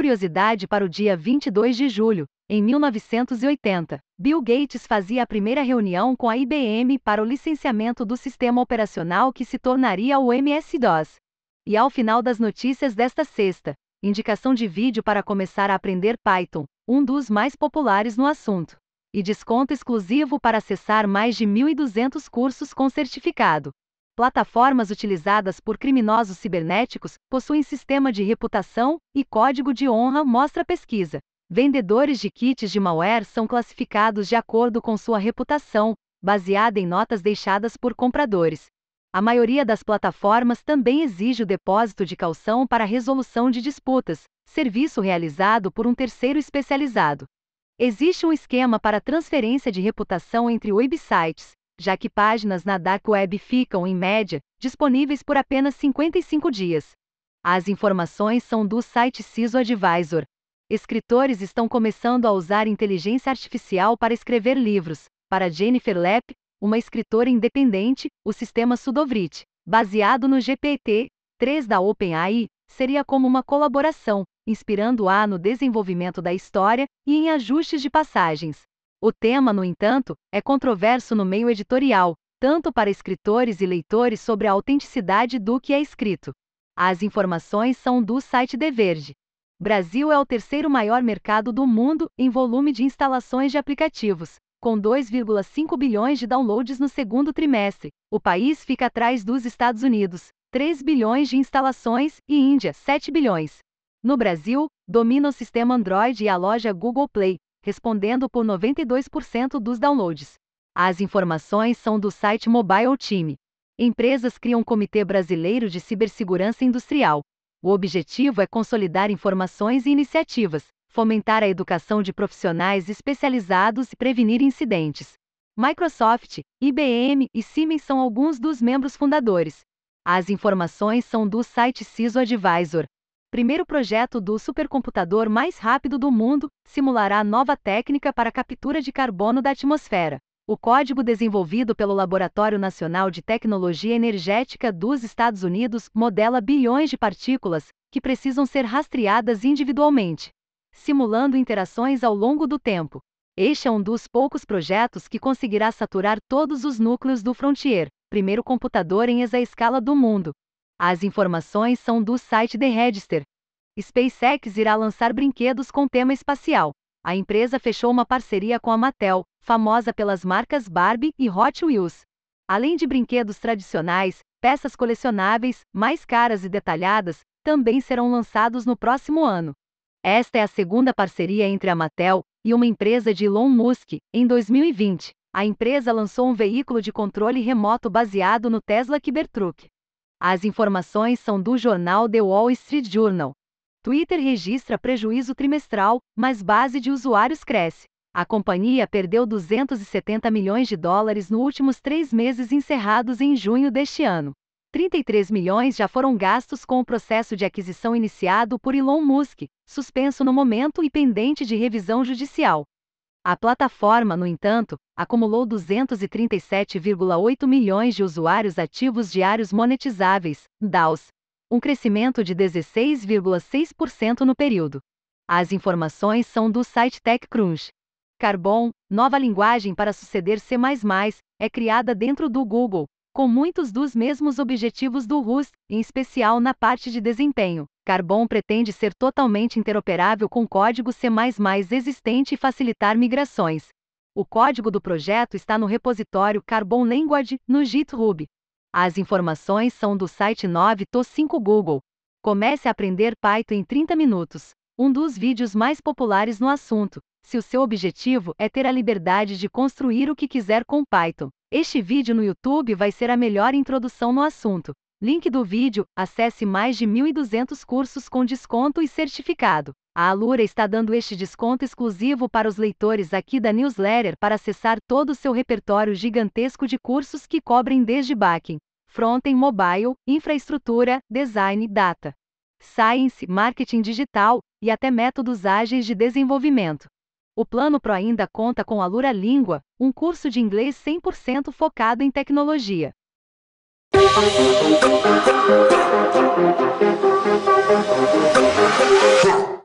Curiosidade para o dia 22 de julho, em 1980, Bill Gates fazia a primeira reunião com a IBM para o licenciamento do sistema operacional que se tornaria o MS-DOS. E ao final das notícias desta sexta, indicação de vídeo para começar a aprender Python, um dos mais populares no assunto. E desconto exclusivo para acessar mais de 1.200 cursos com certificado. Plataformas utilizadas por criminosos cibernéticos possuem sistema de reputação e código de honra, mostra pesquisa. Vendedores de kits de malware são classificados de acordo com sua reputação, baseada em notas deixadas por compradores. A maioria das plataformas também exige o depósito de calção para resolução de disputas, serviço realizado por um terceiro especializado. Existe um esquema para transferência de reputação entre websites, já que páginas na Dark Web ficam, em média, disponíveis por apenas 55 dias. As informações são do site CISO Advisor. Escritores estão começando a usar inteligência artificial para escrever livros. Para Jennifer Lepp, uma escritora independente, o sistema Sudovrit, baseado no GPT-3 da OpenAI, seria como uma colaboração, inspirando-a no desenvolvimento da história e em ajustes de passagens. O tema, no entanto, é controverso no meio editorial, tanto para escritores e leitores sobre a autenticidade do que é escrito. As informações são do site The Verge. Brasil é o terceiro maior mercado do mundo em volume de instalações de aplicativos, com 2,5 bilhões de downloads no segundo trimestre. O país fica atrás dos Estados Unidos, 3 bilhões de instalações, e Índia, 7 bilhões. No Brasil, domina o sistema Android e a loja Google Play, respondendo por 92% dos downloads. As informações são do site Mobile Team. Empresas criam um Comitê Brasileiro de Cibersegurança Industrial, o objetivo é consolidar informações e iniciativas, fomentar a educação de profissionais especializados e prevenir incidentes. Microsoft, IBM e Siemens são alguns dos membros fundadores. As informações são do site CISO Advisor. Primeiro projeto do supercomputador mais rápido do mundo simulará nova técnica para captura de carbono da atmosfera. O código desenvolvido pelo Laboratório Nacional de Tecnologia Energética dos Estados Unidos modela bilhões de partículas que precisam ser rastreadas individualmente, simulando interações ao longo do tempo. Este é um dos poucos projetos que conseguirá saturar todos os núcleos do Frontier, primeiro computador em exaescala do mundo. As informações são do site The Register. SpaceX irá lançar brinquedos com tema espacial. A empresa fechou uma parceria com a Mattel, famosa pelas marcas Barbie e Hot Wheels. Além de brinquedos tradicionais, peças colecionáveis, mais caras e detalhadas, também serão lançados no próximo ano. Esta é a segunda parceria entre a Mattel e uma empresa de Elon Musk. Em 2020, a empresa lançou um veículo de controle remoto baseado no Tesla Cybertruck. As informações são do jornal The Wall Street Journal. Twitter registra prejuízo trimestral, mas base de usuários cresce. A companhia perdeu 270 milhões de dólares nos últimos três meses encerrados em junho deste ano. 33 milhões já foram gastos com o processo de aquisição iniciado por Elon Musk, suspenso no momento e pendente de revisão judicial. A plataforma, no entanto, acumulou 237,8 milhões de usuários ativos diários monetizáveis, DAOs, um crescimento de 16,6% no período. As informações são do site TechCrunch. Carbon, nova linguagem para suceder C++, é criada dentro do Google, com muitos dos mesmos objetivos do Rust, em especial na parte de desempenho. Carbon pretende ser totalmente interoperável com código C++ existente e facilitar migrações. O código do projeto está no repositório Carbon Language, no GitHub. As informações são do site 9to5 Google. Comece a aprender Python em 30 minutos. Um dos vídeos mais populares no assunto se o seu objetivo é ter a liberdade de construir o que quiser com Python. Este vídeo no YouTube vai ser a melhor introdução no assunto. Link do vídeo, acesse mais de 1.200 cursos com desconto e certificado. A Alura está dando este desconto exclusivo para os leitores aqui da newsletter para acessar todo o seu repertório gigantesco de cursos que cobrem desde backend, frontend mobile, infraestrutura, design, data, science, marketing digital e até métodos ágeis de desenvolvimento. O Plano Pro ainda conta com a Lura Língua, um curso de inglês 100% focado em tecnologia. Yeah.